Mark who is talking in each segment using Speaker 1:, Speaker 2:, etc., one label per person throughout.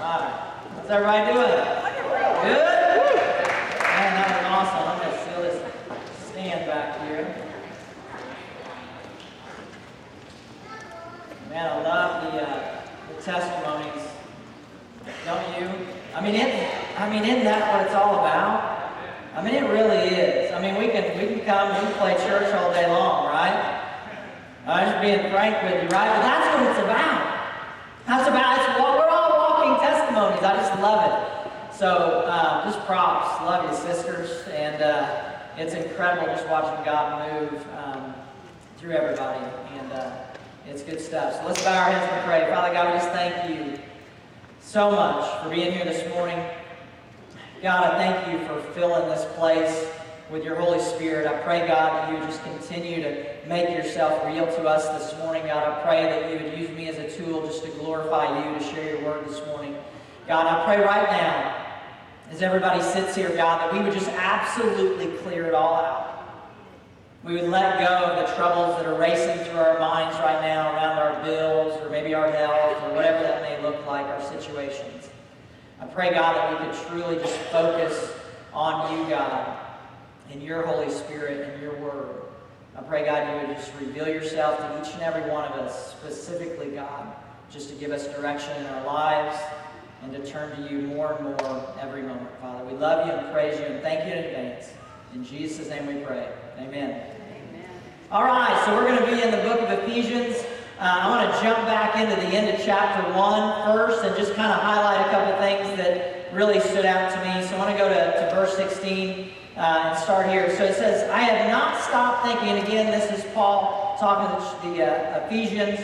Speaker 1: right. How's everybody doing? Good? Man, that was awesome. I'm going to seal this stand back here. Man, I love the, uh, the testimonies. Don't you? I mean, it, I mean, isn't that what it's all about? I mean, it really is. I mean, we can we can come and play church all day long, right? I'm just being frank with you, right? But that's what it's about. That's about. It's what we're all walking testimonies. I just love it. So uh, just props. Love you, sisters, and uh, it's incredible just watching God move um, through everybody, and uh, it's good stuff. So let's bow our heads and pray. Father God, we just thank you so much for being here this morning. God, I thank you for filling this place with your Holy Spirit. I pray, God, that you just continue to make yourself real to us this morning. God, I pray that you would use me as a tool just to glorify you, to share your word this morning. God, I pray right now, as everybody sits here, God, that we would just absolutely clear it all out. We would let go of the troubles that are racing through our minds right now around our bills or maybe our health or whatever that may look like, our situations. I pray, God, that we could truly just focus on you, God, and your Holy Spirit and your word. I pray, God, you would just reveal yourself to each and every one of us, specifically, God, just to give us direction in our lives and to turn to you more and more every moment, Father. We love you and praise you and thank you in advance. In Jesus' name we pray. Amen. Amen. All right, so we're going to be in the book of Ephesians. Uh, I want to jump back into the end of chapter 1 first and just kind of highlight a couple things that really stood out to me. So I want to go to, to verse 16 uh, and start here. So it says, I have not stopped thinking, again, this is Paul talking to the uh, Ephesians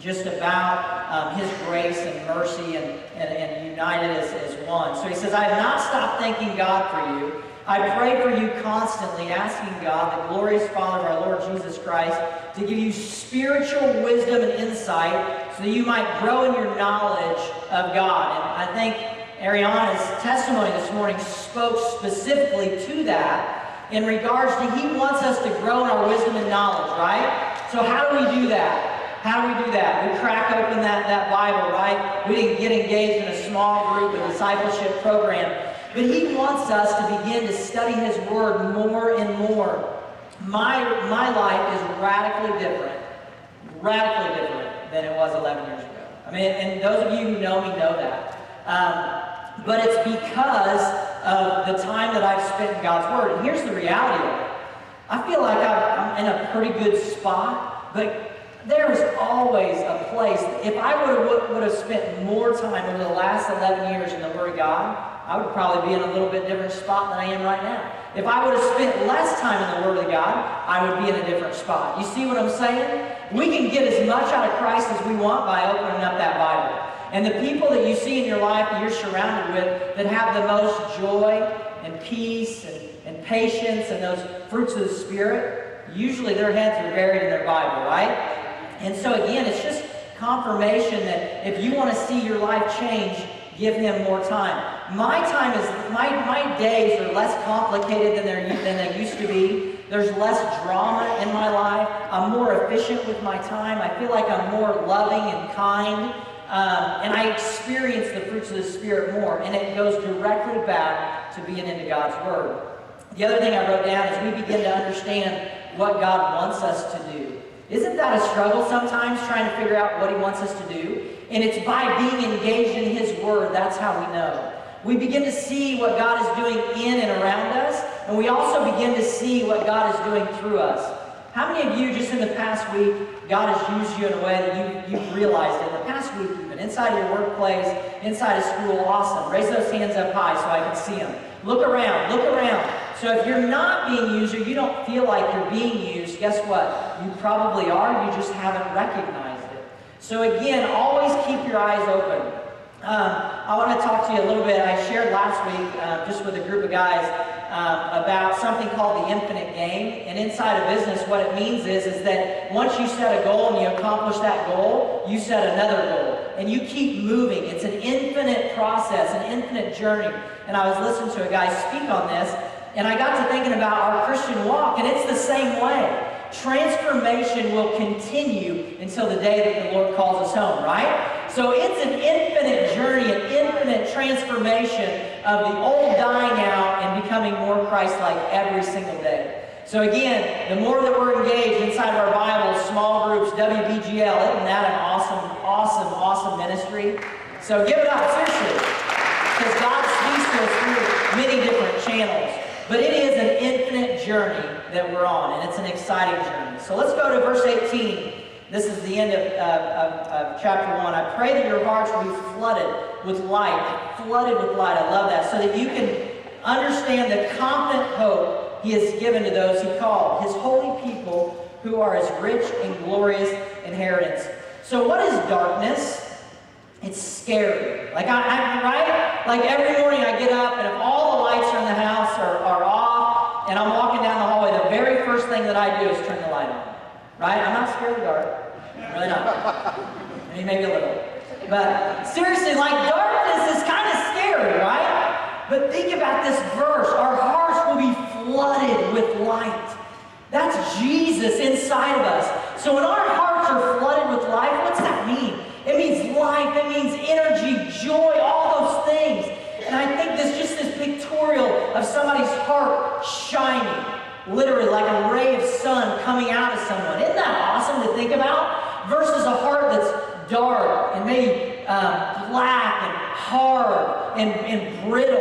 Speaker 1: just about um, his grace and mercy and, and, and united as, as one. So he says, I have not stopped thanking God for you. I pray for you constantly, asking God, the glorious Father of our Lord Jesus Christ, to give you spiritual wisdom and insight so that you might grow in your knowledge of God. And I think Ariana's testimony this morning spoke specifically to that in regards to he wants us to grow in our wisdom and knowledge, right? So how do we do that? How do we do that? We crack open that, that Bible, right? We didn't get engaged in a small group, a discipleship program. But he wants us to begin to study his word more and more. My, my life is radically different, radically different than it was 11 years ago. I mean, and those of you who know me know that. Um, but it's because of the time that I've spent in God's Word. And here's the reality of it. I feel like I'm in a pretty good spot, but there's always a place. If I would would have spent more time over the last 11 years in the Word of God, I would probably be in a little bit different spot than I am right now. If I would have spent less time in the Word of God, I would be in a different spot. You see what I'm saying? We can get as much out of Christ as we want by opening up that Bible. And the people that you see in your life that you're surrounded with that have the most joy and peace and, and patience and those fruits of the Spirit, usually their heads are buried in their Bible, right? And so again, it's just confirmation that if you want to see your life change, give him more time. My time is my, my days are less complicated than, than they used to be. There's less drama in my life. I'm more efficient with my time. I feel like I'm more loving and kind. Um, and I experience the fruits of the Spirit more, and it goes directly back to being into God's Word. The other thing I wrote down is we begin to understand what God wants us to do. Isn't that a struggle sometimes trying to figure out what He wants us to do? And it's by being engaged in His Word, that's how we know. We begin to see what God is doing in and around us, and we also begin to see what God is doing through us. How many of you, just in the past week, God has used you in a way that you, you've realized? In the past week, even inside your workplace, inside of school, awesome. Raise those hands up high so I can see them. Look around, look around. So if you're not being used or you don't feel like you're being used, guess what? You probably are, you just haven't recognized it. So again, always keep your eyes open. Um, I want to talk to you a little bit. I shared last week uh, just with a group of guys um, about something called the infinite game. And inside of business, what it means is, is that once you set a goal and you accomplish that goal, you set another goal. And you keep moving. It's an infinite process, an infinite journey. And I was listening to a guy speak on this, and I got to thinking about our Christian walk, and it's the same way. Transformation will continue until the day that the Lord calls us home, right? So it's an infinite journey, an infinite transformation of the old dying out and becoming more Christ-like every single day. So again, the more that we're engaged inside of our Bibles, small groups, WBGL, isn't that an awesome, awesome, awesome ministry? So give it up, seriously. Because God speaks to us through many different channels. But it is an infinite journey that we're on, and it's an exciting journey. So let's go to verse 18. This is the end of, uh, of, of, chapter 1. I pray that your hearts will be flooded with light, flooded with light. I love that. So that you can understand the confident hope he has given to those he called, his holy people who are his rich and glorious inheritance. So what is darkness? It's scary. Like I, I right? Like every morning I get up and if all the lights in the house are, are off and I'm walking down the hallway, the very first thing that I do is turn the light on. Right? I'm not scared of the dark. I'm really not. I mean, maybe a little. But seriously, like darkness is kind of scary, right? But think about this verse. Our hearts will be flooded with light. That's Jesus inside of us. So when our hearts are flooded with light, what's that mean? It means life, it means energy, joy, all those things. And I think this just this pictorial of somebody's heart shining literally like a ray of sun coming out of someone. Isn't that awesome to think about? Versus a heart that's dark and maybe um, black and hard and, and brittle,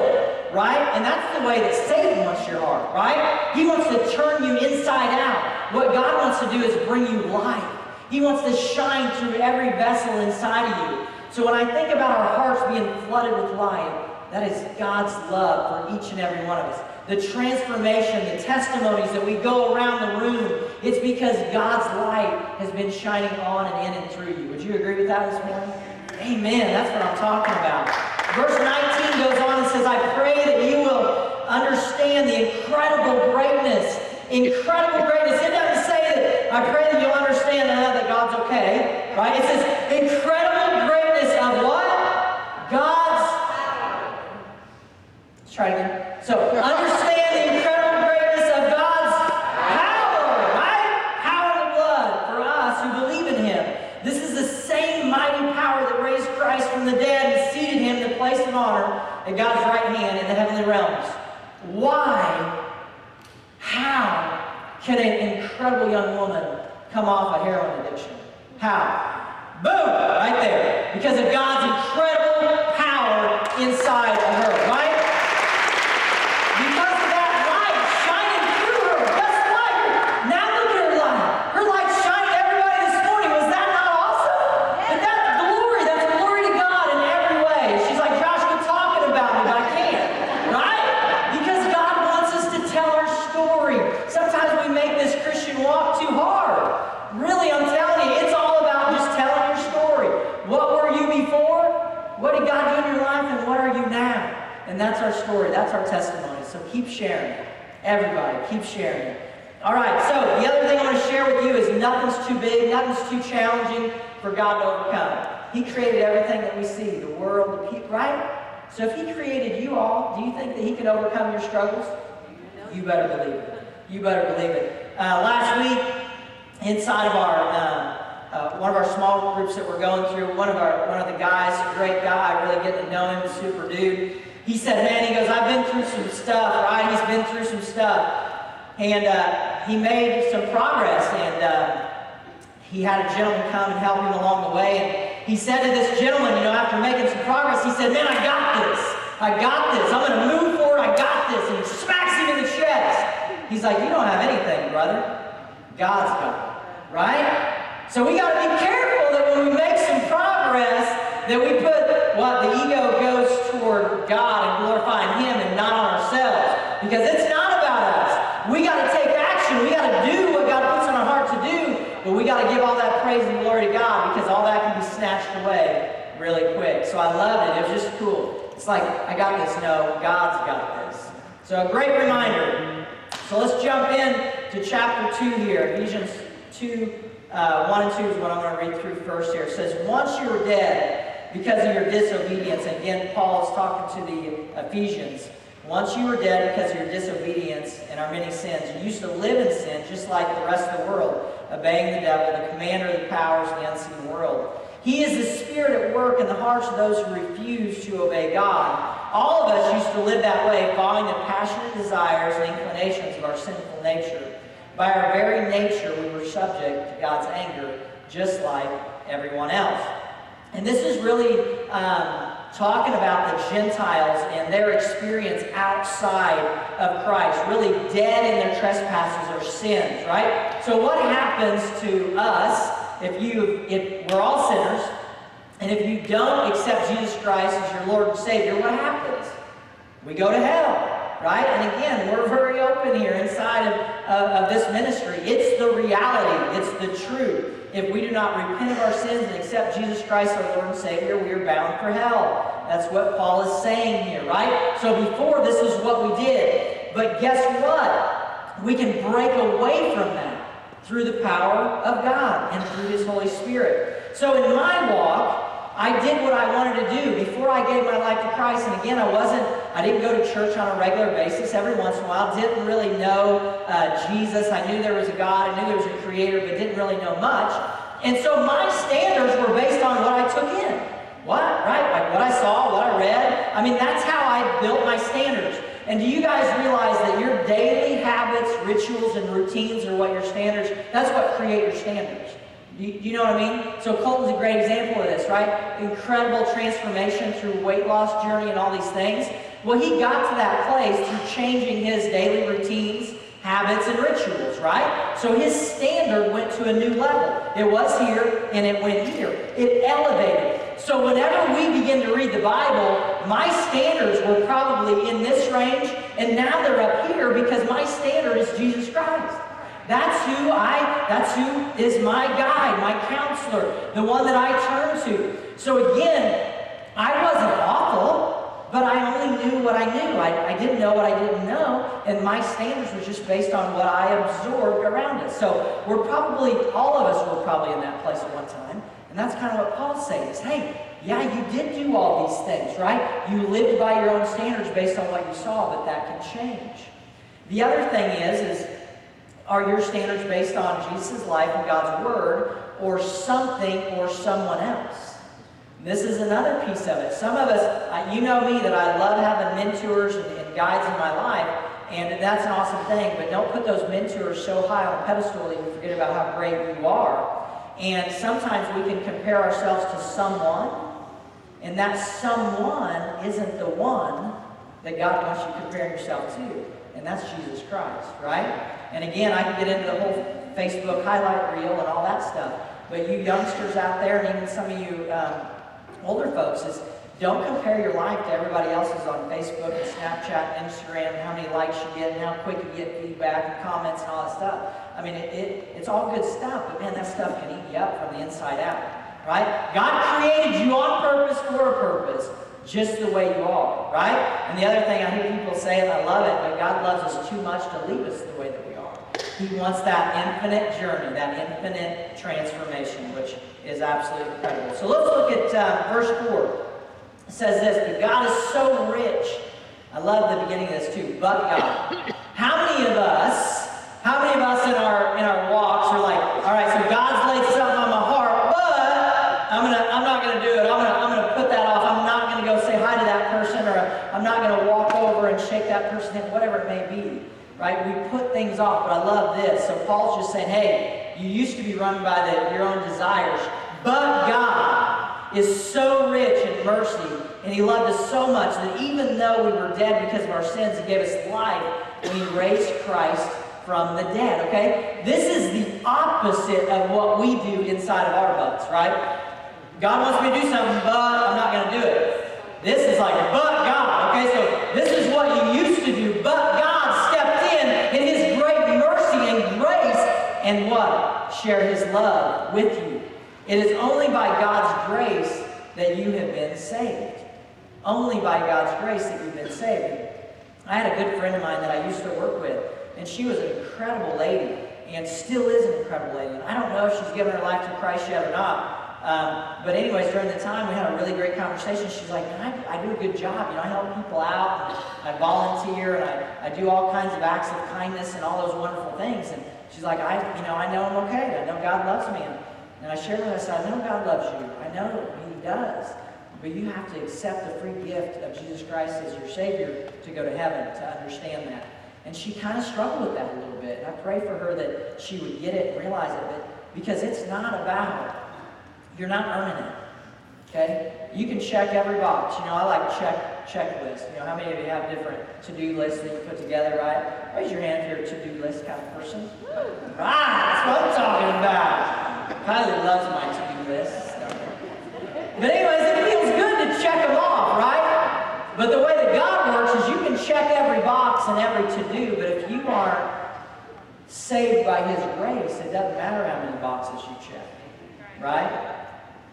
Speaker 1: right? And that's the way that Satan wants your heart, right? He wants to turn you inside out. What God wants to do is bring you life. He wants to shine through every vessel inside of you. So when I think about our hearts being flooded with light, that is God's love for each and every one of us the transformation, the testimonies that we go around the room, it's because God's light has been shining on and in and through you. Would you agree with that this morning? Amen. That's what I'm talking about. Verse 19 goes on and says, I pray that you will understand the incredible greatness. Incredible greatness. It doesn't say that I pray that you'll understand that Okay. Right? It says incredible greatness of what? God's. Let's try it again. So understand the incredible greatness of God's power, right? Power of blood for us who believe in Him. This is the same mighty power that raised Christ from the dead and seated Him in the place of honor at God's right hand in the heavenly realms. Why? How can an incredible young woman come off a heroin addiction? How? Boom! Right there. Because of God's incredible story. That's our testimony. So keep sharing. Everybody, keep sharing. All right, so the other thing I want to share with you is nothing's too big, nothing's too challenging for God to overcome. He created everything that we see, the world, the people, right? So if He created you all, do you think that He can overcome your struggles? You better believe it. You better believe it. Uh, last week, inside of our uh, uh, one of our small groups that we're going through, one of our one of the guys, great guy, really getting to know him, super dude he said, man, he goes, I've been through some stuff, right? He's been through some stuff. And uh, he made some progress, and uh, he had a gentleman come and help him along the way. And he said to this gentleman, you know, after making some progress, he said, man, I got this. I got this. I'm going to move forward. I got this. And he smacks him in the chest. He's like, you don't have anything, brother. God's got it, right? So we got to be careful that when we make some progress, that we put what the ego goes toward God and glorifying Him and not on ourselves. Because it's not about us. We got to take action. We got to do what God puts in our heart to do. But we got to give all that praise and glory to God because all that can be snatched away really quick. So I loved it. It was just cool. It's like, I got this. No, God's got this. So a great reminder. So let's jump in to chapter 2 here. Ephesians 2, uh, 1 and 2 is what I'm going to read through first here. It says, Once you were dead, because of your disobedience. Again, Paul is talking to the Ephesians. Once you were dead because of your disobedience and our many sins, you used to live in sin just like the rest of the world, obeying the devil, the commander of the powers of the unseen world. He is the Spirit at work in the hearts of those who refuse to obey God. All of us used to live that way, following the passionate desires and inclinations of our sinful nature. By our very nature, we were subject to God's anger, just like everyone else. And this is really um, talking about the Gentiles and their experience outside of Christ, really dead in their trespasses or sins, right? So what happens to us if you if we're all sinners, and if you don't accept Jesus Christ as your Lord and Savior, what happens? We go to hell, right? And again, we're very open here inside of, uh, of this ministry. It's the reality. It's the truth. If we do not repent of our sins and accept Jesus Christ our Lord and Savior, we are bound for hell. That's what Paul is saying here, right? So before, this is what we did. But guess what? We can break away from that through the power of God and through His Holy Spirit. So in my walk, I did what I wanted to do before I gave my life to Christ. And again, I wasn't, I didn't go to church on a regular basis every once in a while. Didn't really know uh, Jesus. I knew there was a God. I knew there was a creator, but didn't really know much. And so my standards were based on what I took in. What? Right? Like what I saw, what I read. I mean, that's how I built my standards. And do you guys realize that your daily habits, rituals, and routines are what your standards, that's what create your standards. You, you know what I mean? So Colton's a great example of this, right? Incredible transformation through weight loss journey and all these things. Well, he got to that place through changing his daily routines, habits, and rituals, right? So his standard went to a new level. It was here and it went here. It elevated. So whenever we begin to read the Bible, my standards were probably in this range, and now they're up here because my standard is Jesus Christ. That's who I, that's who is my guide, my counselor, the one that I turn to. So again, I wasn't awful, but I only knew what I knew. I, I didn't know what I didn't know, and my standards were just based on what I absorbed around us. So we're probably, all of us were probably in that place at one time. And that's kind of what Paul's saying is, hey, yeah, you did do all these things, right? You lived by your own standards based on what you saw, but that can change. The other thing is, is are your standards based on Jesus' life and God's word, or something or someone else? This is another piece of it. Some of us, you know me, that I love having mentors and, guides in my life, and that's an awesome thing, but don't put those mentors so high on a pedestal that you forget about how great you are. And sometimes we can compare ourselves to someone, and that someone isn't the one that God wants you comparing yourself to. And that's Jesus Christ, right? And again, I can get into the whole Facebook highlight reel and all that stuff. But you youngsters out there, and even some of you um, older folks, is don't compare your life to everybody else's on Facebook and Snapchat and Instagram how many likes you get and how quick you get feedback and comments and all that stuff. I mean, it, it, it's all good stuff, but man, that stuff can eat you up from the inside out, right? God created you on purpose for a purpose, just the way you are, right? And the other thing I hear people say, and I love it, but God loves us too much to leave us the way that we are. He wants that infinite journey, that infinite transformation, which is absolutely incredible. So let's look at uh, verse 4. It says this, but God is so rich. I love the beginning of this too, but God. How many of us, how many of us in our in our walks are like, all right, so God's laid something on my heart, but I'm gonna I'm not gonna do it. I'm gonna I'm gonna put that off. I'm not gonna go say hi to that person, or I'm not gonna walk over and shake that person hand, whatever it may be. Right? We put things off, but I love this. So Paul's just saying, hey, you used to be run by the, your own desires, but God is so rich in mercy, and He loved us so much that even though we were dead because of our sins, He gave us life He raised Christ from the dead, okay? This is the opposite of what we do inside of our butts, right? God wants me to do something, but I'm not going to do it. This is like, but okay? So this is what you used to do, but God stepped in in His great mercy and grace and what? Share His love with you. It is only by God's grace that you have been saved. Only by God's grace that you've been saved. I had a good friend of mine that I used to work with, and she was an incredible lady, and still is an incredible lady. And I don't know if she's given her life to Christ yet or not. Um, but anyways, during the time, we had a really great conversation. She's like, I, I do a good job. You know, I help people out, I volunteer, and I, I do all kinds of acts of kindness and all those wonderful things. And she's like, I, you know, I know I'm okay. I know God loves me. And And I shared with her, I said, I know God loves you. I know He does. But you have to accept the free gift of Jesus Christ as your Savior to go to heaven, to understand that. And she kind of struggled with that a little bit. And I pray for her that she would get it and realize it. But because it's not about, you're not earning it. Okay? You can check every box. You know, I like check checklists. You know, how many of you have different to-do lists that you put together, right? Raise your hand if you're a to-do list kind of person. Right, that's what I'm talking about. Kylie loves my to-do list. But anyways, it feels good to check them off, right? But the way that God works is you can check every box and every to-do, but if you aren't saved by His grace, it doesn't matter how many boxes you check, right?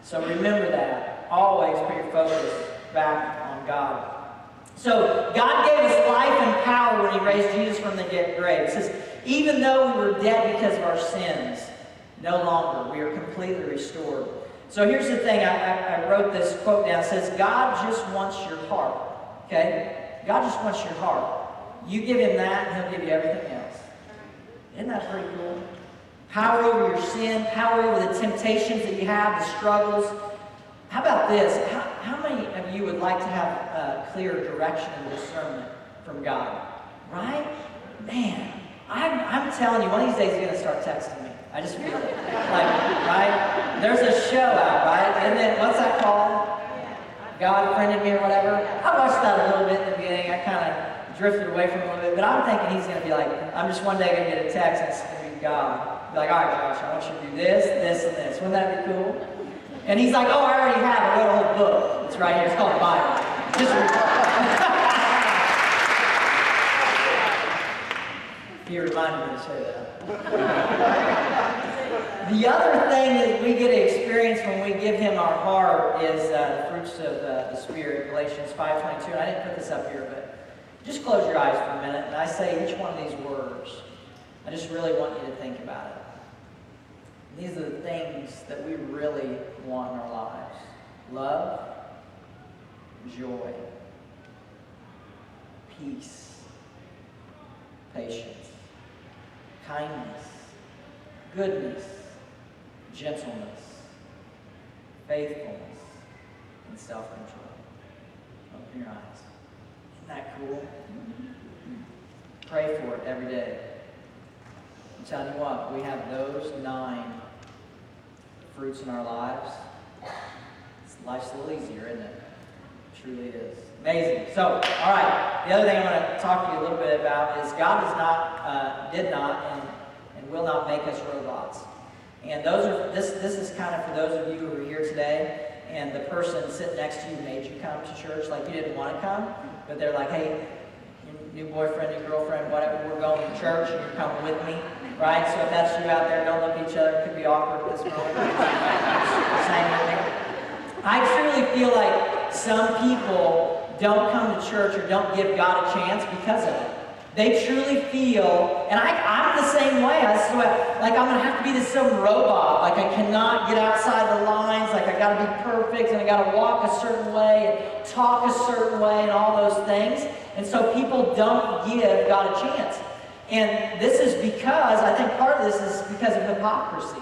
Speaker 1: So remember that. Always put your focus back on God. So God gave us life and power when He raised Jesus from the dead grave. It says, even though we were dead because of our sins, no longer. We are completely restored. So here's the thing. I, I, I wrote this quote down. It says, God just wants your heart. Okay? God just wants your heart. You give him that, and he'll give you everything else. Isn't that pretty cool? Power over your sin, power over the temptations that you have, the struggles. How about this? How, how many of you would like to have a clear direction and discernment from God? Right? Man, I'm, I'm telling you, one of these days he's going to start texting me. I just feel it. Like, right? There's a show out, right? And then, what's that called? God friended me or whatever. I watched that a little bit in the beginning. I kind of drifted away from it a little bit. But I'm thinking he's going to be like, I'm just one day going to get a text and it's going to be God. Be like, all right, Josh, I want you to do this, this, and this. Wouldn't that be cool? And he's like, oh, I already have. A whole book. It's right here. It's called the Bible. Just He reminded me to say that. the other thing that we get to experience when we give Him our heart is uh, the fruits of uh, the Spirit, Galatians 5.22. And I didn't put this up here, but just close your eyes for a minute. And I say each one of these words. I just really want you to think about it. These are the things that we really want in our lives. Love, joy, peace, patience kindness, goodness, gentleness, faithfulness, and self-control. Open your eyes. Isn't that cool? Pray for it every day. I'm telling you what, we have those nine fruits in our lives. Life's a little easier, isn't it? It truly is. Amazing. So, all right. The other thing I want to talk to you a little bit about is God is not, uh, did not, and, and will not make us robots. And those are this. This is kind of for those of you who are here today, and the person sitting next to you made you come to church, like you didn't want to come, but they're like, hey, new boyfriend, new girlfriend, whatever, we're going to church, and you're coming with me, right? So if that's you out there, don't look at each other. It could be awkward at this moment. I truly feel like some people don't come to church or don't give God a chance because of it. They truly feel, and I, I'm the same way. I swear, like I'm gonna have to be this some robot. Like I cannot get outside the lines. Like I gotta be perfect, and I gotta walk a certain way and talk a certain way, and all those things. And so people don't give God a chance. And this is because I think part of this is because of hypocrisy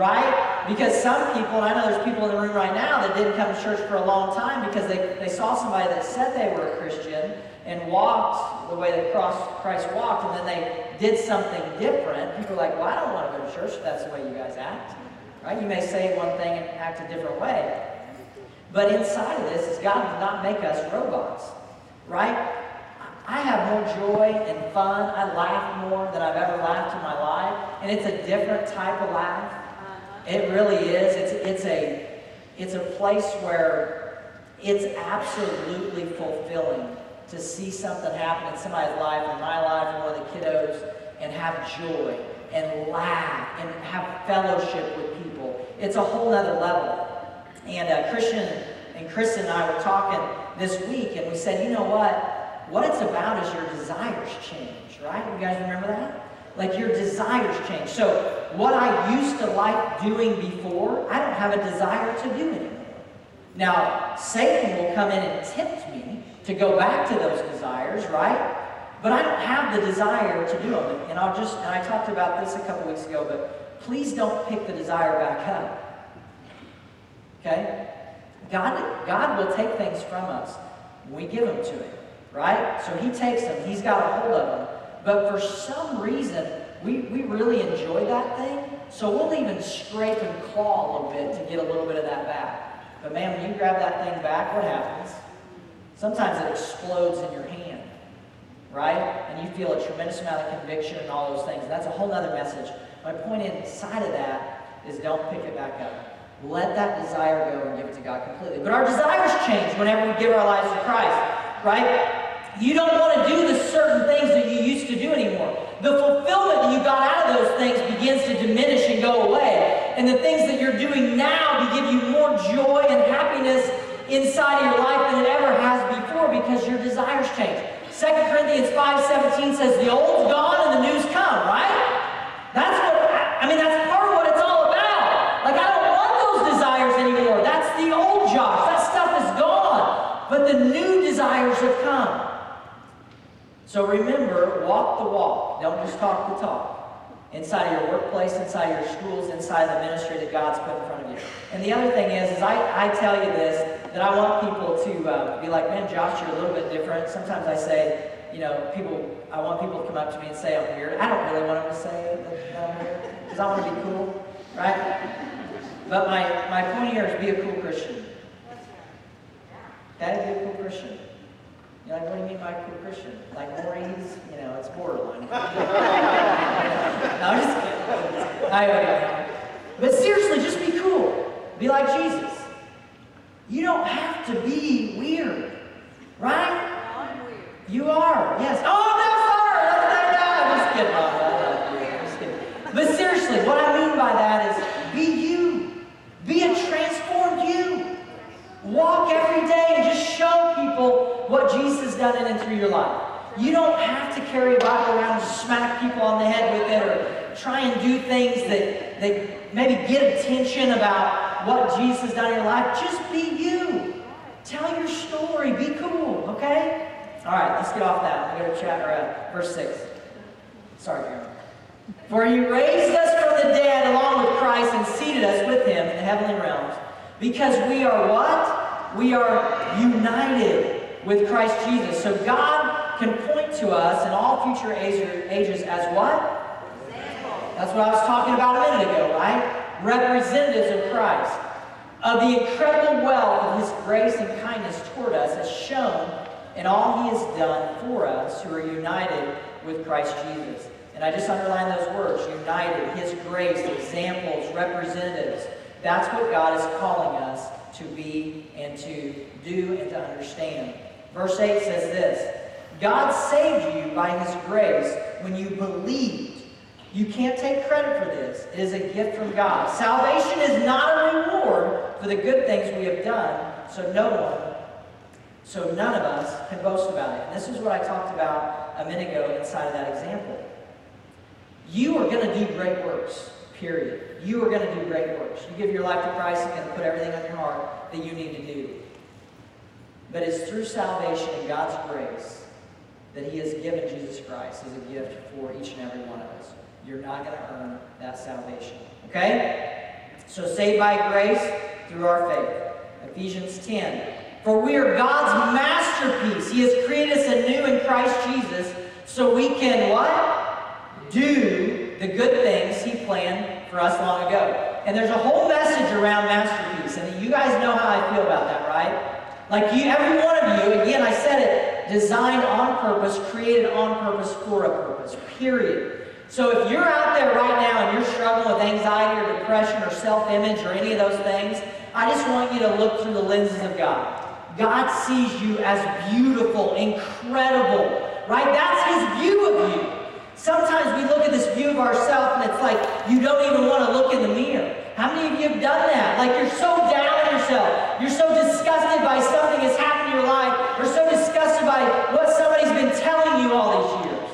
Speaker 1: right? Because some people, and I know there's people in the room right now that didn't come to church for a long time because they, they saw somebody that said they were a Christian and walked the way that Christ walked, and then they did something different. People are like, well, I don't want to go to church if that's the way you guys act. Right? You may say one thing and act a different way. But inside of this is God does not make us robots. Right? I have more joy and fun. I laugh more than I've ever laughed in my life. And it's a different type of laugh. It really is. It's, it's, a, it's a place where it's absolutely fulfilling to see something happen in somebody's life, in my life, in one of the kiddos, and have joy and laugh and have fellowship with people. It's a whole other level. And uh, Christian and Kristen and I were talking this week, and we said, you know what? What it's about is your desires change, right? You guys remember that? Like your desires change. So what I used to like doing before, I don't have a desire to do anymore. Now, Satan will come in and tempt me to go back to those desires, right? But I don't have the desire to do them. And I'll just, and I talked about this a couple weeks ago, but please don't pick the desire back up. Okay? God, God will take things from us when we give them to Him, right? So He takes them, He's got a hold of them. But for some reason, we, we really enjoy that thing, so we'll even scrape and claw a little bit to get a little bit of that back. But man, when you grab that thing back, what happens? Sometimes it explodes in your hand, right? And you feel a tremendous amount of conviction and all those things. That's a whole other message. My point inside of that is don't pick it back up. Let that desire go and give it to God completely. But our desires change whenever we give our lives to Christ, right? You don't want to do the certain things that you used to do anymore. The fulfillment that you got out of those things begins to diminish and go away. And the things that you're doing now give you more joy and happiness inside of your life than it ever has before because your desires change. 2 Corinthians 5.17 says, the old's gone and the new's come, right? That's what, I mean, that's part of what it's all about. Like, I don't desires anymore. That's the old Josh. That stuff is gone. But the new desires have come. So remember, walk the walk. Don't just talk the talk. Inside your workplace, inside your schools, inside the ministry that God's put in front of you. And the other thing is, is I, I tell you this, that I want people to uh, be like, man, Josh, you're a little bit different. Sometimes I say, you know, people, I want people to come up to me and say I'm weird. I don't really want them to say that I'm weird, because I want to be cool, right? But my, my point here is be a cool Christian. Gotta be a cool Christian. You're like, what do you mean by cool Christian? Like Maureen's, you know, it's borderline. no, I'm just kidding. I, but seriously, just be cool. Be like Jesus. You don't have to be weird, right? I'm weird. You are, yes. Oh, no, sorry. I'm just kidding. I'm just kidding. But seriously, what I mean by that is be you. Be a transformed you. Walk every day and just show people what Jesus has done in and through your life. You don't have to carry a Bible around and smack people on the head with it or try and do things that, that maybe get attention about what Jesus has done in your life. Just be you. Tell your story. Be cool, okay? All right, let's get off that. We'll go to chapter, uh, verse 6. Sorry, Karen. For he raised us from the dead along with Christ and seated us with him in the heavenly realms. Because we are what? We are united with Christ Jesus. So God can point to us in all future ages as what? That's what I was talking about a minute ago, right? Representatives of Christ. Of the incredible wealth of his grace and kindness toward us as shown in all he has done for us who are united with Christ Jesus. And I just underline those words united, His grace, examples, representatives. That's what God is calling us to be and to do and to understand. Verse 8 says this God saved you by His grace when you believed. You can't take credit for this. It is a gift from God. Salvation is not a reward for the good things we have done, so no one, so none of us can boast about it. And this is what I talked about a minute ago inside of that example. You are going to do great works, period. You are going to do great works. You give your life to Christ, He's going to put everything on your heart that you need to do. But it's through salvation and God's grace that He has given Jesus Christ as a gift for each and every one of us. You're not going to earn that salvation. Okay? So saved by grace through our faith. Ephesians 10. For we are God's masterpiece. He has created us anew in Christ Jesus so we can what? do the good things he planned for us long ago. And there's a whole message around masterpiece. And you guys know how I feel about that, right? Like you, every one of you, again, I said it, designed on purpose, created on purpose for a purpose, period. So if you're out there right now and you're struggling with anxiety or depression or self-image or any of those things, I just want you to look through the lenses of God. God sees you as beautiful, incredible, right? That's his view of you. Sometimes we look at this view of ourselves and it's like you don't even want to look in the mirror. How many of you have done that? Like you're so down yourself. You're so disgusted by something that's happened in your life. You're so disgusted by what somebody's been telling you all these years.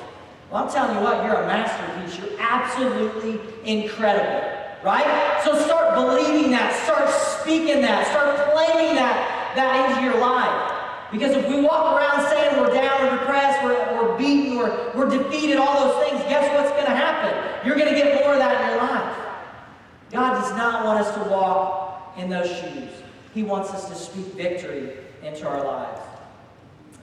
Speaker 1: Well, I'm telling you what, you're a masterpiece. You're absolutely incredible. Right? So start believing that. Start speaking that. Start claiming that, that into your life. Because if we walk around saying we're down, we're depressed, we're, we're beaten, we're, we're defeated, all those things, guess what's going to happen? You're going to get more of that in your life. God does not want us to walk in those shoes. He wants us to speak victory into our lives.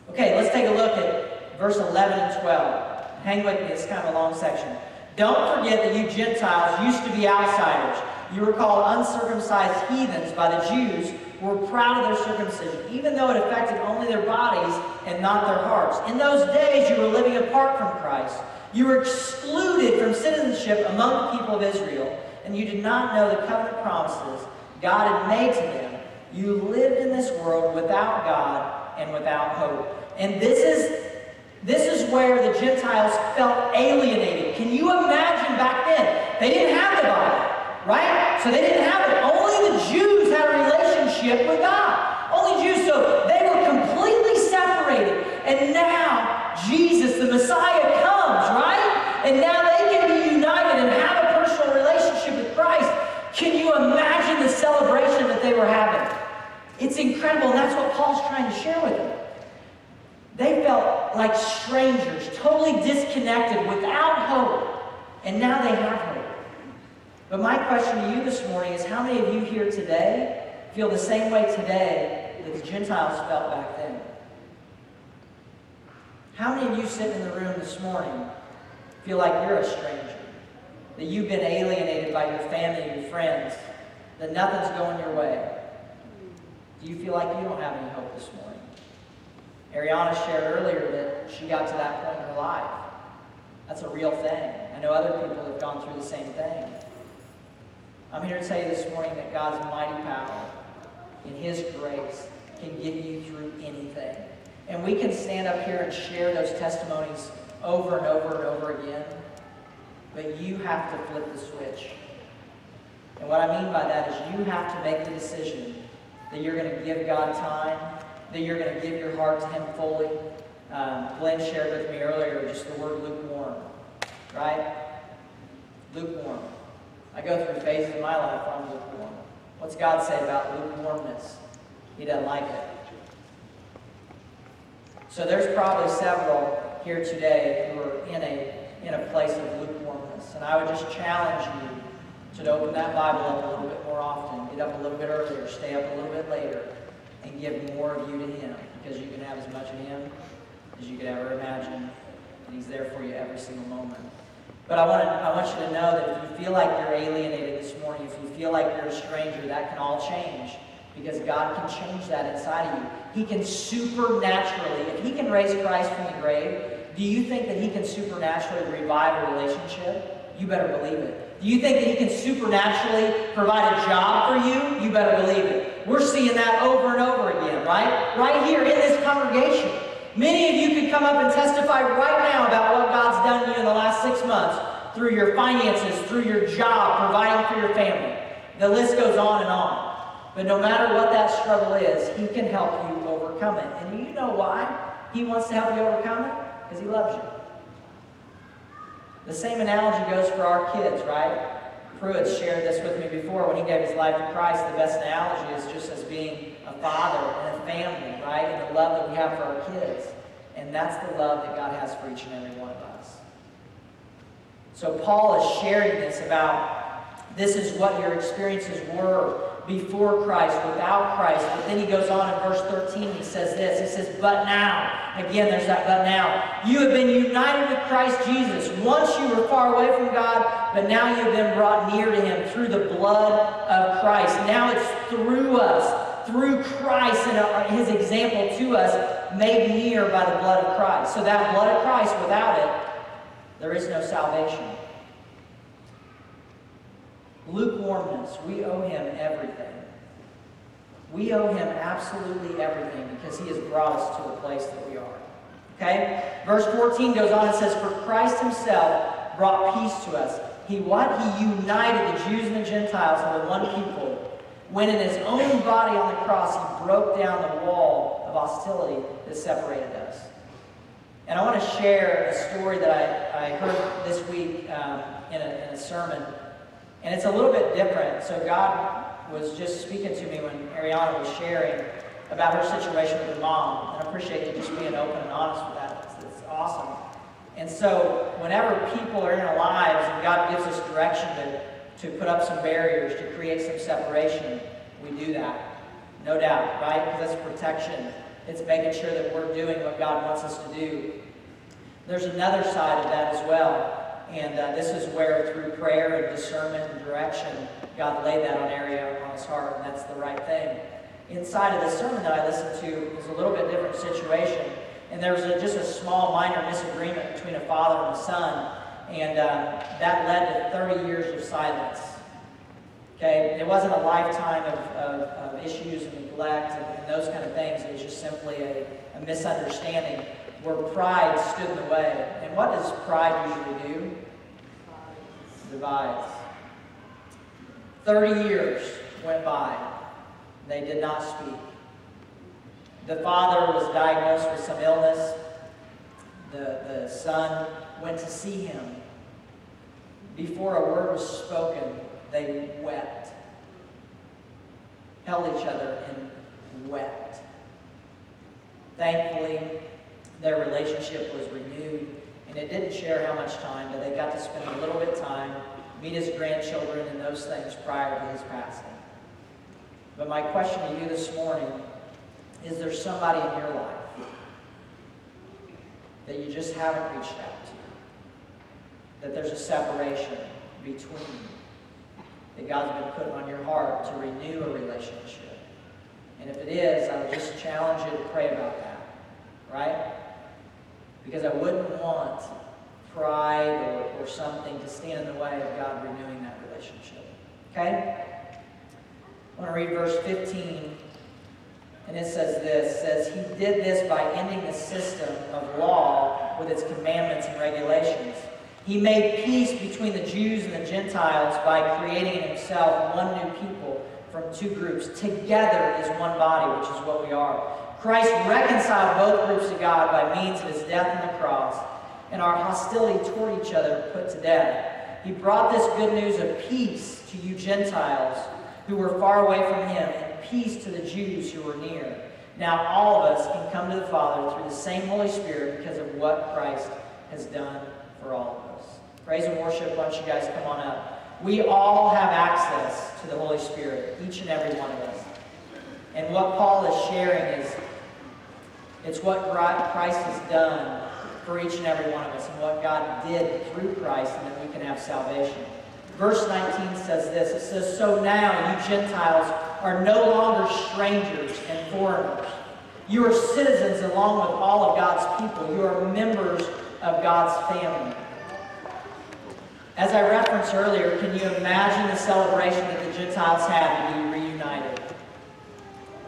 Speaker 1: Okay, let's take a look at verse 11 and 12. Hang with me, it's kind of a long section. Don't forget that you Gentiles used to be outsiders. You were called uncircumcised heathens by the Jews who were proud of their circumcision, even though it affected only their bodies and not their hearts. In those days, you were living apart from Christ. You were excluded from citizenship among the people of Israel, and you did not know the covenant promises God had made to them. You lived in this world without God and without hope. And this is this is where the Gentiles felt alienated. Can you imagine back then? They didn't have the Bible, right? So they didn't have it. Only the Jews had a relationship with God. Only Jews, so they were completely separated. And now Jesus, the Messiah, comes, right? And now they can be united and have a personal relationship with Christ. Can you imagine the celebration that they were having? It's incredible, and that's what Paul's trying to share with them. They felt like strangers, totally disconnected, without hope. And now they have hope. But my question to you this morning is how many of you here today feel the same way today that the Gentiles felt back then? How many of you sitting in the room this morning feel like you're a stranger? That you've been alienated by your family and your friends? That nothing's going your way? Do you feel like you don't have any hope this morning? Ariana shared earlier that she got to that point in her life. That's a real thing. I know other people have gone through the same thing. I'm here to tell you this morning that God's mighty power in His grace can get you through anything. And we can stand up here and share those testimonies over and over and over again, but you have to flip the switch. And what I mean by that is you have to make the decision that you're going to give God time that you're going to give your heart to Him fully. Um, Glenn shared with me earlier just the word lukewarm, right? Lukewarm. I go through phases in my life where I'm lukewarm. What's God say about lukewarmness? He doesn't like it. So there's probably several here today who are in a in a place of lukewarmness. And I would just challenge you to open that Bible up a little bit more often, get up a little bit earlier, stay up a little bit later, and give more of you to Him because you can have as much of Him as you could ever imagine. And He's there for you every single moment. But I want, to, I want you to know that if you feel like you're alienated this morning, if you feel like you're a stranger, that can all change because God can change that inside of you. He can supernaturally, if He can raise Christ from the grave, do you think that He can supernaturally revive a relationship? You better believe it. Do you think that He can supernaturally provide a job for you? You better believe it. We're seeing that over and over again, right? Right here in this congregation. Many of you could come up and testify right now about what God's done to you in the last six months through your finances, through your job, providing for your family. The list goes on and on. But no matter what that struggle is, He can help you overcome it. And you know why He wants to help you overcome it? Because He loves you. The same analogy goes for our kids, right? Pruitt shared this with me before when he gave his life to Christ. The best analogy is just as being a father and a family, right? And the love that we have for our kids. And that's the love that God has for each and every one of us. So Paul is sharing this about this is what your experiences were before Christ, without Christ. But then he goes on in verse 13, he says this. He says, But now, again, there's that but now. You have been united with Christ Jesus. Once you were far away from God, but now you have been brought near to him through the blood of Christ. Now it's through us, through Christ and uh, his example to us, made near by the blood of Christ. So that blood of Christ, without it, there is no salvation. Lukewarmness, we owe him everything. We owe him absolutely everything because he has brought us to the place that we are. Okay? Verse 14 goes on and says, For Christ himself brought peace to us. He what? He united the Jews and the Gentiles into one people. When in his own body on the cross, he broke down the wall of hostility that separated us. And I want to share a story that I, I heard this week um, in, a, in a sermon and it's a little bit different. So God was just speaking to me when Ariana was sharing about her situation with her mom. And I appreciate you just being open and honest with that. It's, it's awesome. And so whenever people are in our lives and God gives us direction to, to put up some barriers, to create some separation, we do that. No doubt, right? Because that's protection. It's making sure that we're doing what God wants us to do. There's another side of that as well. And uh, this is where, through prayer and discernment and direction, God laid that on area on his heart, and that's the right thing. Inside of the sermon that I listened to was a little bit different situation. And there was a, just a small, minor disagreement between a father and a son. And uh, that led to 30 years of silence. Okay, it wasn't a lifetime of, of, of issues and neglect and, and, those kind of things. It was just simply a, a misunderstanding where pride stood in the way. And what does pride usually do? Divides. 30 years went by. They did not speak. The father was diagnosed with some illness. The, the son went to see him. Before a word was spoken, they wept. Held each other and wept. Thankfully, their relationship was renewed, and it didn't share how much time, but they got to spend a little bit of time, meet his grandchildren, and those things prior to his passing. But my question to you this morning is there somebody in your life that you just haven't reached out to? That there's a separation between you, that God's been putting on your heart to renew a relationship. And if it is, I would just challenge you to pray about that. Right? Because I wouldn't want pride or, or something to stand in the way of God renewing that relationship. Okay? I want to read verse 15. And it says this, says, He did this by ending the system of law with its commandments and regulations. He made peace between the Jews and the Gentiles by creating in himself one new people from two groups, together as one body, which is what we are. Christ reconciled both groups to God by means of his death on the cross, and our hostility toward each other put to death. He brought this good news of peace to you Gentiles who were far away from him, and peace to the Jews who were near. Now all of us can come to the Father through the same Holy Spirit because of what Christ has done for all of us. Praise and worship, why don't you guys come on up? We all have access to the Holy Spirit, each and every one of us. And what Paul is sharing is it's what Christ has done for each and every one of us and what God did through Christ and that we can have salvation. Verse 19 says this It says, So now you Gentiles are no longer strangers and foreigners. You are citizens along with all of God's people. You are members of God's family. As I referenced earlier, can you imagine the celebration that the Gentiles had to be reunited?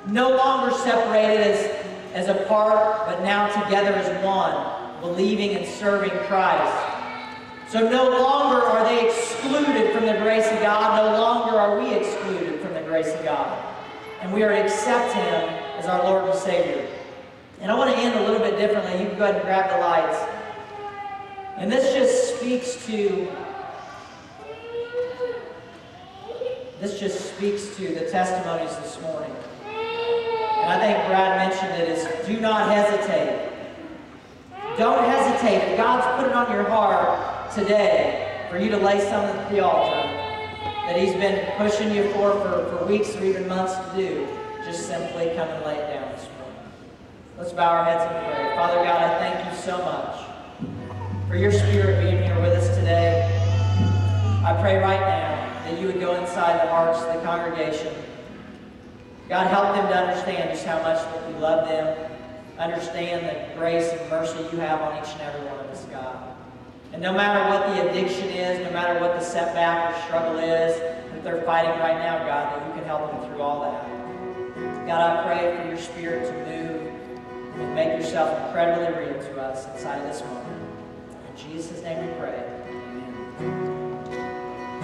Speaker 1: No longer separated as, as apart, but now together as one, believing and serving Christ. So no longer are they excluded from the grace of God, no longer are we excluded from the grace of God. And we are to accept Him as our Lord and Savior. And I want to end a little bit differently. You can go ahead and grab the lights. And this just speaks to This just speaks to the testimonies this morning. I think Brad mentioned it is do not hesitate. Don't hesitate. God's put it on your heart today for you to lay something at the altar that He's been pushing you for, for for weeks or even months to do, just simply come and lay it down this morning. Let's bow our heads and pray. Father God, I thank you so much for your spirit being here with us today. I pray right now that you would go inside the hearts of the congregation. God, help them to understand just how much that you love them. Understand the grace and mercy you have on each and every one of us, God. And no matter what the addiction is, no matter what the setback or struggle is that they're fighting right now, God, that you can help them through all that. God, I pray for your spirit to move and make yourself incredibly real to us inside of this moment. In Jesus' name we pray. Amen.